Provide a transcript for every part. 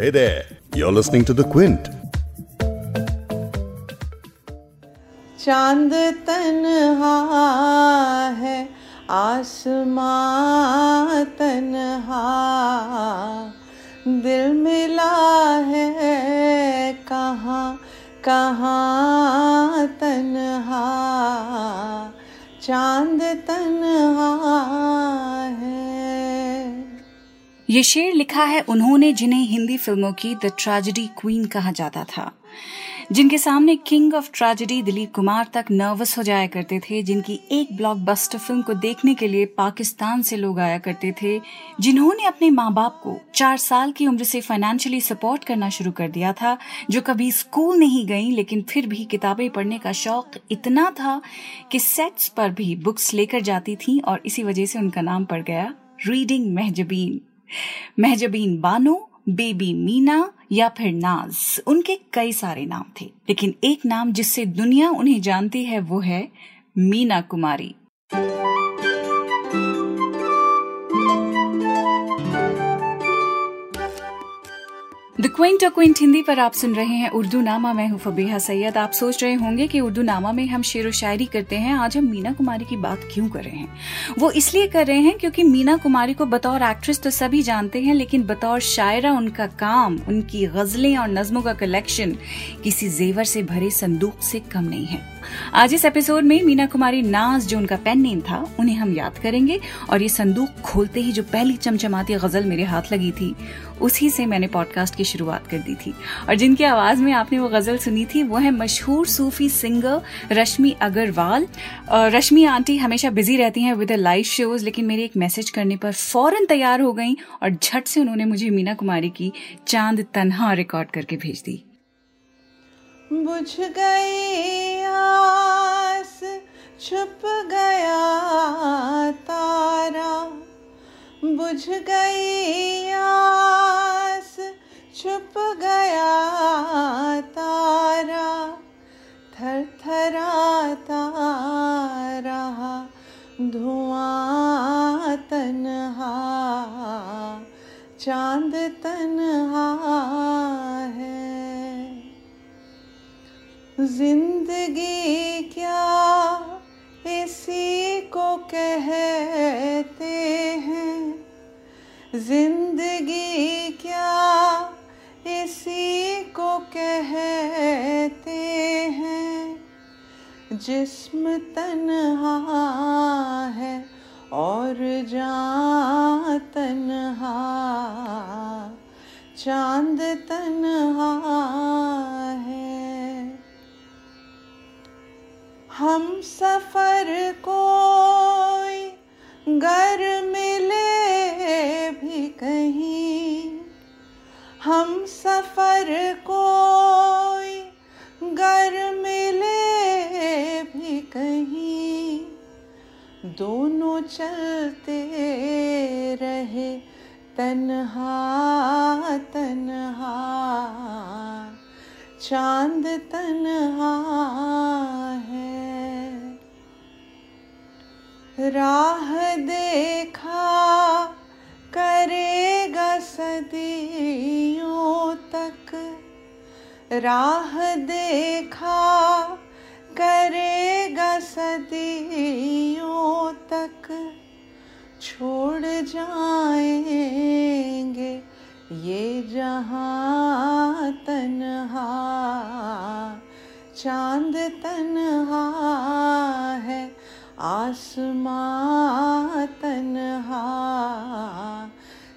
Hey there, you're listening to The Quint. चाँद तन्हा है आसमां तन्हा दिल मिला है कहाँ कहाँ तन्हा चाँद तन्हा है ये शेर लिखा है उन्होंने जिन्हें हिंदी फ़िल्मों की द ट्रेजिडी क्वीन कहा जाता था। जिनके सामने king of tragedy Dilip Kumar तक नर्वस हो जाया करते थे, जिनकी एक ब्लॉकबस्टर फ़िल्म को देखने के लिए पाकिस्तान से लोग आया करते थे, जिन्होंने अपने माँ बाप को चार साल की उम्र से फाइनेंशियली सपोर्ट करना शुरू कर दिया था, जो कभी स्कूल नहीं गई, लेकिन फिर भी किताबें पढ़ने का शौक इतना था कि सेट्स पर भी बुक्स लेकर जाती थी और इसी वजह से उनका नाम पड़ गया रीडिंग महजबीन महजबीन बानो, बेबी मीना या फिर नाज, उनके कई सारे नाम थे, लेकिन एक नाम जिससे दुनिया उन्हें जानती है, वो है Meena Kumari. The Quint Quint Hindi पर आप सुन रहे हैं उर्दू नामा मैं हूँ फबीहा सैयद। आप सोच रहे होंगे कि उर्दू नामा में हम शेर व शायरी करते हैं। आज हम मीना कुमारी की बात क्यों कर रहे हैं? वो इसलिए कर रहे हैं क्योंकि मीना कुमारी को बतौर एक्ट्रेस तो सभी जानते हैं, लेकिन बतौर शायरा उनका काम, उनकी गजलें और नज्मों का कलेक्शन किसी जेवर से भरे संदूक से कम नहीं है। आज इस एपिसोड में मीना कुमारी नाज जो उनका पेन नेम था, उन्हें हम याद करेंगे और ये संदूक खोलते ही जो पहली चमचमाती गज़ल मेरे हाथ लगी थी, उसी से मैंने पॉडकास्ट की शुरुआत कर दी थी। और जिनकी आवाज़ में आपने वो गज़ल सुनी थी, वो है मशहूर सूफी सिंगर रश्मि अग्रवाल। रश्मि आंटी हमेशा बिज़ी रहती हैं विद लाइव शोज़ लेकिन मेरे एक मैसेज करने पर फ़ौरन तैयार हो गई और झट से उन्होंने मुझे मीना कुमारी की चाँद तनहा रिकॉर्ड करके भेज दी। बुझ गई आस, छुप गया तारा। बुझ गई आस, छुप गया तारा। थर थराता रहा, धुआँ तनहा। चाँद तनहा ज़िंदगी क्या इसी को कहते हैं? ज़िंदगी क्या इसी को कहते हैं? जिस्म तन्हा है और जान तन्हा, चाँद तन्हा हम सफ़र कोई घर मिले भी कहीं। हम सफ़र कोई घर मिले भी कहीं। दोनों चलते रहे तन्हा तन्हा, चाँद तन्हा राह देखा करेगा सदियों तक। राह देखा करेगा सदियों तक। छोड़ जाएँगे ये जहाँ तन्हा, चाँद तन्हा है। आसमां तन्हा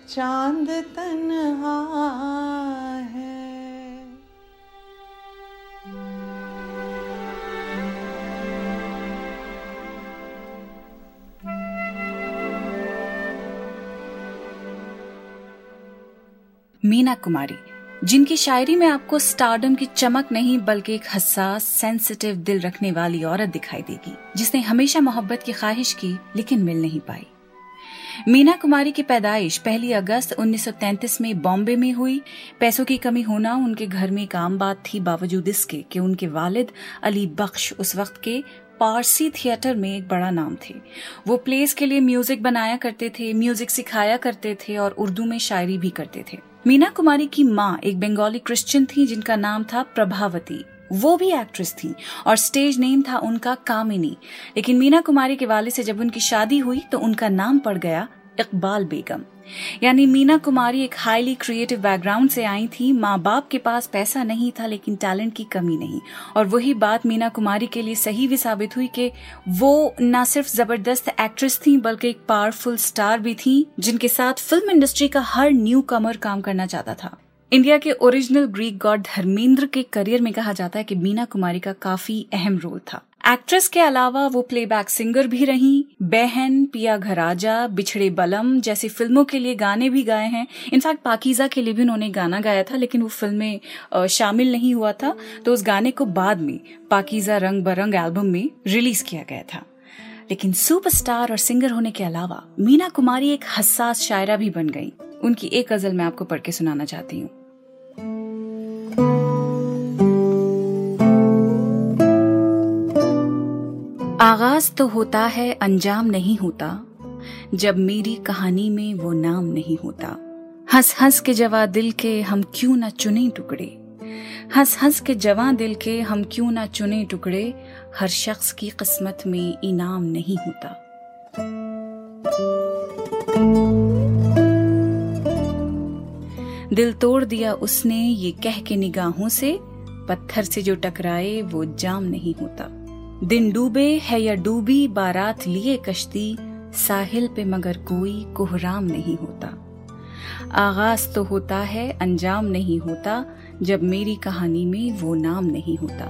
चाँद तन्हा है। मीना कुमारी जिनकी शायरी में आपको स्टारडम की चमक नहीं, बल्कि एक हसास सेंसिटिव दिल रखने वाली औरत दिखाई देगी, जिसने हमेशा मोहब्बत की ख्वाहिश की, लेकिन मिल नहीं पाई। मीना कुमारी की पैदाइश पहली अगस्त 1933 में बॉम्बे में हुई। पैसों की कमी होना उनके घर में एक आम बात थी, बावजूद इसके कि उनके वालिद अली बख्श उस वक्त के पारसी थिएटर में एक बड़ा नाम थे। वो प्लेस के लिए म्यूज़िक बनाया करते थे म्यूज़िक सिखाया करते थे और उर्दू में शायरी भी करते थे। मीना कुमारी की माँ एक बंगाली क्रिश्चियन थी जिनका नाम था प्रभावती। वो भी एक्ट्रेस थी और स्टेज नेम था उनका कामिनी। लेकिन मीना कुमारी के वाले से जब उनकी शादी हुई तो उनका नाम पड़ गया इकबाल बेगम। यानी मीना कुमारी एक हाईली क्रिएटिव बैकग्राउंड से आई थी। माँ बाप के पास पैसा नहीं था, लेकिन टैलेंट की कमी नहीं। और वही बात मीना कुमारी के लिए सही भी साबित हुई कि वो न सिर्फ़ ज़बरदस्त एक्ट्रेस थी, बल्कि एक पावरफुल स्टार भी थी, जिनके साथ फ़िल्म इंडस्ट्री का हर न्यू कमर काम करना चाहता था। इंडिया के ओरिजिनल ग्रीक गॉड धर्मेंद्र के करियर में कहा जाता है कि मीना कुमारी का काफ़ी अहम रोल था। एक्ट्रेस के अलावा वो प्लेबैक सिंगर भी रही, बहन, पिया घराजा, बिछड़े बलम जैसी फ़िल्मों के लिए गाने भी गाए हैं। इनफैक्ट पाकिजा के लिए भी उन्होंने गाना गाया था, लेकिन वो फ़िल्म में शामिल नहीं हुआ था। तो उस गाने को बाद में पाकिजा रंग बरंग एल्बम में रिलीज़ किया गया था। लेकिन सुपरस्टार और सिंगर होने के अलावा मीना कुमारी एक हसास शायरा भी बन गई। उनकी एक गज़ल मैं आपको पढ़ के सुनाना चाहती हूँ। आगाज़ तो होता है, अंजाम नहीं होता। जब मेरी कहानी में वो नाम नहीं होता। हंस हंस के जवा दिल के हम क्यों ना चुने टुकड़े? हंस हंस के जवा दिल के हम क्यों ना चुने टुकड़े? हर शख्स की किस्मत में इनाम नहीं होता। दिल तोड़ दिया उसने ये कह के निगाहों से, पत्थर से जो टकराए वो जाम नहीं होता। दिन डूबे है या डूबी, बारात लिए कश्ती, साहिल पे मगर कोई कोहराम नहीं होता। आगाज़ तो होता है, अंजाम नहीं होता, जब मेरी कहानी में वो नाम नहीं होता।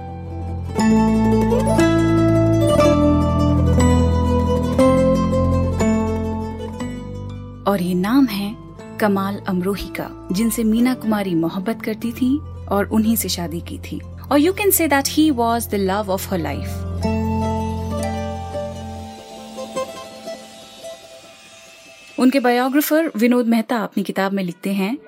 और ये नाम है कमाल अमरोही का, जिनसे मीना कुमारी मोहब्बत करती थी और उन्हीं से शादी की थी। और you can say that he was the love of her life उनके बायोग्राफर विनोद मेहता अपनी किताब में लिखते हैं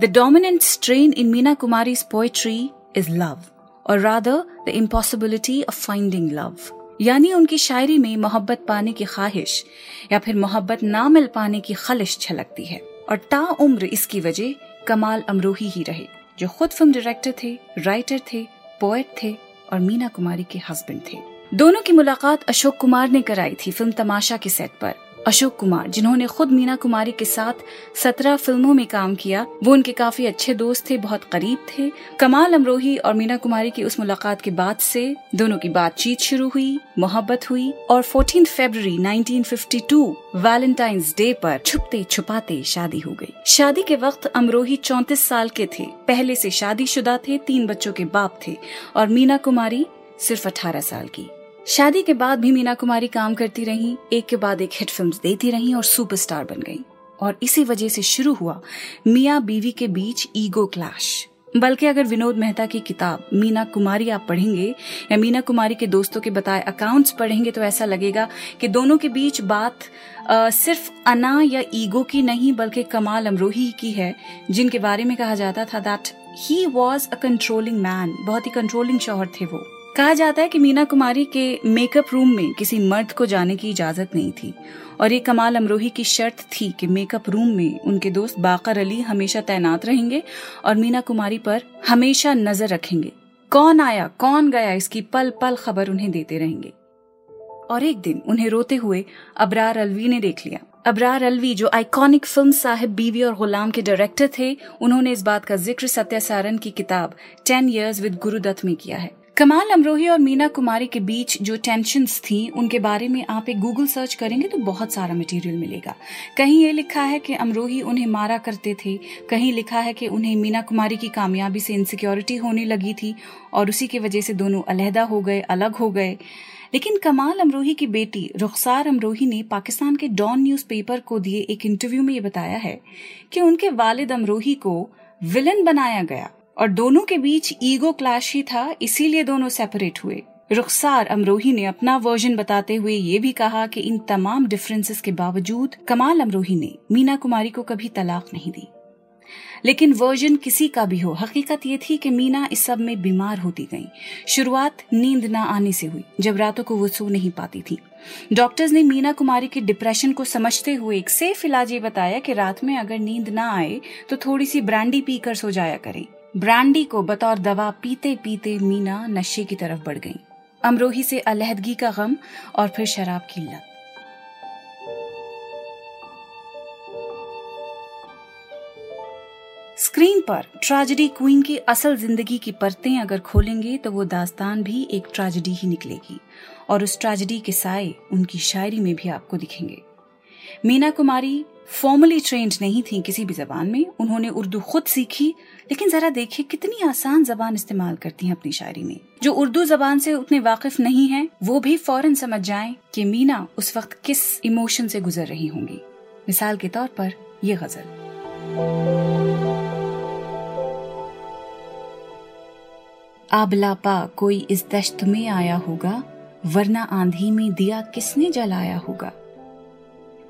the dominant strain in Meena Kumari poetry is love और rather the impossibility of finding love यानी उनकी शायरी में मोहब्बत पाने की ख्वाहिश, या फिर मोहब्बत ना मिल पाने की खलिश छलकती है, और ता उम्र इसकी वजह कमाल अमरोही ही रहे, जो खुद फ़िल्म डायरेक्टर थे राइटर थे पोएट थे, और मीना कुमारी के हस्बैंड थे। दोनों की मुलाकात अशोक कुमार ने कराई थी फ़िल्म तमाशा के सेट पर। अशोक कुमार, जिन्होंने खुद मीना कुमारी के साथ सत्रह फ़िल्मों में काम किया, वो उनके काफ़ी अच्छे दोस्त थे, बहुत करीब थे। कमाल अमरोही और मीना कुमारी की उस मुलाकात के बाद से दोनों की बातचीत शुरू हुई, मोहब्बत हुई और 14 फरवरी 1952 वैलेंटाइंस डे पर छुपते छुपाते शादी हो गई। शादी के वक्त अमरोही चौतीस साल के थे। पहले से शादीशुदा थे, तीन बच्चों के बाप थे और मीना कुमारी सिर्फ़ अठारह साल की। शादी के बाद भी मीना कुमारी काम करती रही एक के बाद एक हिट फिल्म्स देती रही और सुपरस्टार बन गई। और इसी वजह से शुरू हुआ मियाँ बीवी के बीच ईगो क्लैश। बल्कि अगर विनोद मेहता की किताब मीना कुमारी आप पढ़ेंगे या मीना कुमारी के दोस्तों के बताए अकाउंट्स पढ़ेंगे तो ऐसा लगेगा कि दोनों के बीच बात आ, सिर्फ़ अना या ईगो की नहीं बल्कि कमाल अमरोही की है जिनके बारे में कहा जाता था that he was a controlling man बहुत ही कंट्रोलिंग शोहर थे वो। कहा जाता है कि मीना कुमारी के मेकअप रूम में किसी मर्द को जाने की इजाज़त नहीं थी। और ये कमाल अमरोही की शर्त थी कि मेकअप रूम में उनके दोस्त बाकर अली हमेशा तैनात रहेंगे और मीना कुमारी पर हमेशा नज़र रखेंगे। कौन आया, कौन गया, इसकी पल पल खबर उन्हें देते रहेंगे। और एक दिन उन्हें रोते हुए अबरार अलवी ने देख लिया। अबरार अलवी, जो आइकॉनिक फ़िल्म साहिब बीवी और गुलाम के डायरेक्टर थे, उन्होंने इस बात का ज़िक्र सत्या सारन की किताब टेन ईयर्स विद गुरुदत्त में किया है। कमाल अमरोही और मीना कुमारी के बीच जो टेंशन थी, उनके बारे में आप एक गूगल सर्च करेंगे तो बहुत सारा मटेरियल मिलेगा। कहीं ये लिखा है कि अमरोही उन्हें मारा करते थे, कहीं लिखा है कि उन्हें मीना कुमारी की कामयाबी से इनसिक्योरिटी होने लगी थी, और उसी की वजह से दोनों अलहदा हो गए, अलग हो गए। लेकिन कमाल अमरोही की बेटी रुखसार अमरोही ने पाकिस्तान के डॉन न्यूज़पेपर को दिए एक इंटरव्यू में ये बताया है कि उनके वालिद अमरोही को विलन बनाया गया। और दोनों के बीच ईगो क्लैश ही था, इसीलिए दोनों सेपरेट हुए। रुखसार अमरोही ने अपना वर्जन बताते हुए ये भी कहा कि इन तमाम डिफरेंसेस के बावजूद कमाल अमरोही ने मीना कुमारी को कभी तलाक नहीं दी। लेकिन वर्जन किसी का भी हो, हकीकत ये थी कि मीना इस सब में बीमार होती गई। शुरुआत नींद ना आने से हुई, जब रातों को वो सो नहीं पाती थी। डॉक्टर्स ने मीना कुमारी के डिप्रेशन को समझते हुए एक सेफ़ इलाज ये बताया कि रात में अगर नींद ना आए तो थोड़ी सी ब्रांडी पीकर सो जाया करें। ब्रांडी को बतौर दवा पीते पीते मीना नशे की तरफ़ बढ़ गई। अमरोही से अलहदगी का गम और फिर शराब की लत। स्क्रीन पर ट्रेजेडी क्वीन की असल ज़िंदगी की परतें अगर खोलेंगे तो वो दास्तान भी एक ट्रेजेडी ही निकलेगी और उस ट्रेजेडी के साए उनकी शायरी में भी आपको दिखेंगे। मीना कुमारी फॉर्मली ट्रेंड नहीं थी किसी भी जबान में, उन्होंने उर्दू खुद सीखी, लेकिन जरा देखिए कितनी आसान जबान इस्तेमाल करती हैं अपनी शायरी में। जो उर्दू जबान से उतने वाकिफ नहीं है, वो भी फ़ौरन समझ जाएँ कि मीना उस वक्त किस इमोशन से गुजर रही होंगी। मिसाल के तौर पर ये गज़ल। आबलापा कोई इस दश्त में आया होगा, वरना आंधी में दिया किसने जलाया होगा?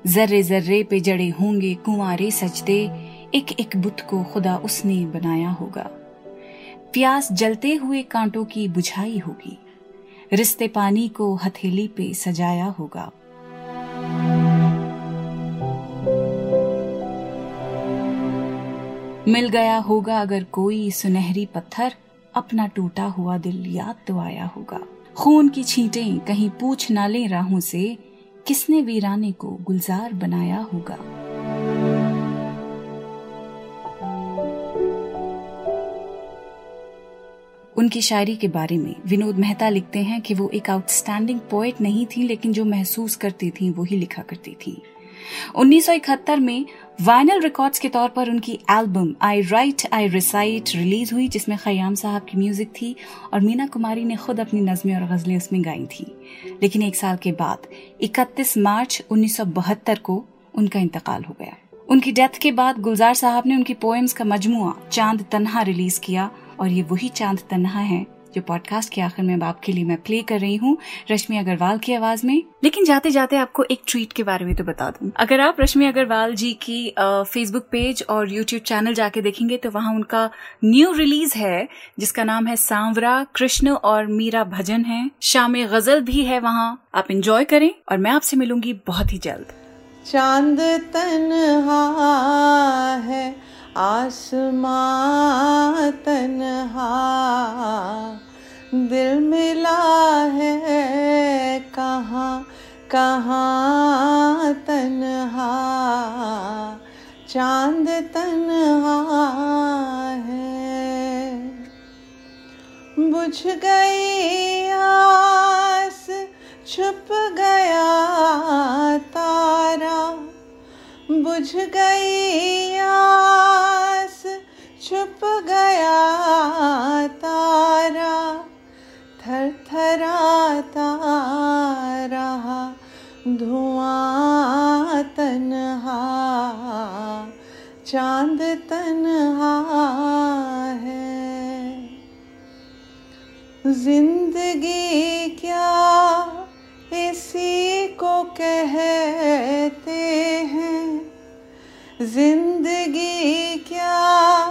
जर्रे जर्रे पे जड़े होंगे कुंवारे सजदे, एक एक बुत को खुदा उसने बनाया होगा। प्यास जलते हुए कांटों की बुझाई होगी। रिश्ते पानी को हथेली पे सजाया होगा। मिल गया होगा अगर कोई सुनहरी पत्थर, अपना टूटा हुआ दिल याद तो आया होगा। खून की छींटें कहीं पूछ ना ले राहों से किसने वीराने को गुलजार बनाया होगा? उनकी शायरी के बारे में विनोद मेहता लिखते हैं कि वो एक आउटस्टैंडिंग पोएट नहीं थी, लेकिन जो महसूस करती थी वो ही लिखा करती थी। 1971 में वाइनल रिकॉर्ड्स के तौर पर उनकी album I write I recite release हुई, जिसमें खयाम साहब की म्यूज़िक थी और मीना कुमारी ने खुद अपनी नज़में और गज़लें उसमें गाई थी। लेकिन एक साल के बाद 31 मार्च 1972 को उनका इंतकाल हो गया। उनकी डेथ के बाद गुलजार साहब ने उनकी पोएम्स का मजमुआ चाँद तन्हा रिलीज़ किया और ये वही चाँद तन्हा है जो पॉडकास्ट के आखिर में आपके लिए मैं प्ले कर रही हूँ, रश्मि अग्रवाल की आवाज़ में। लेकिन जाते जाते आपको एक ट्वीट के बारे में तो बता दूँ। अगर आप रश्मि अग्रवाल जी की फेसबुक पेज और यूट्यूब चैनल जाके देखेंगे तो वहाँ उनका न्यू रिलीज़ है, जिसका नाम है सांवरा, कृष्ण और मीरा भजन है। शाम गज़ल भी है वहाँ। आप इंजॉय करें और मैं आपसे मिलूँगी बहुत ही जल्द। चाँद तन्हा है आसमां तन्हा, दिल मिला है कहाँ कहाँ तन्हा, चाँद तन्हा है। बुझ गई आस, छुप गया तारा, बुझ गई आस छुप गया तारा थर थराता रहा, धुआँ तन्हा, चाँद तन्हा है। ज़िंदगी क्या इसी को कहते हैं? ज़िंदगी क्या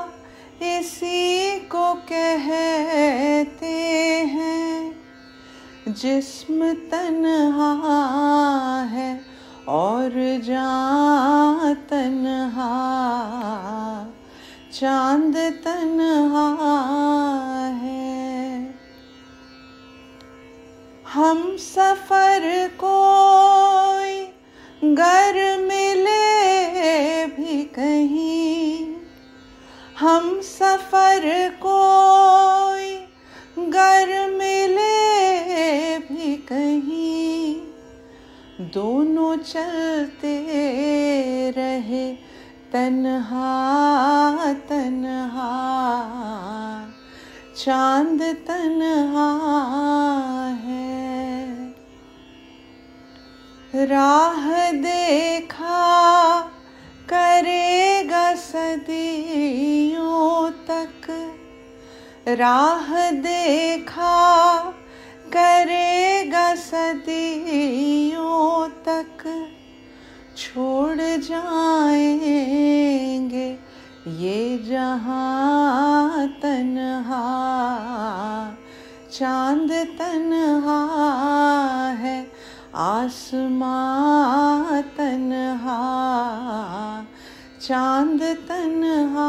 इसी को कहते हैं, जिस्म तन्हा है और जान तन्हा, चाँद तन्हा है। हम सफ़र कोई घर मिले भी कहीं हम सफ़र कोई घर मिले भी कहीं। दोनों चलते रहे तन्हा तन्हा। चाँद तन्हा है। राह देखा करेगा सदियों तक राह देखा करेगा सदियों तक। छोड़ जाएँगे ये जहाँ तन चाँद तन है, आसमां तन चाँद तन्हा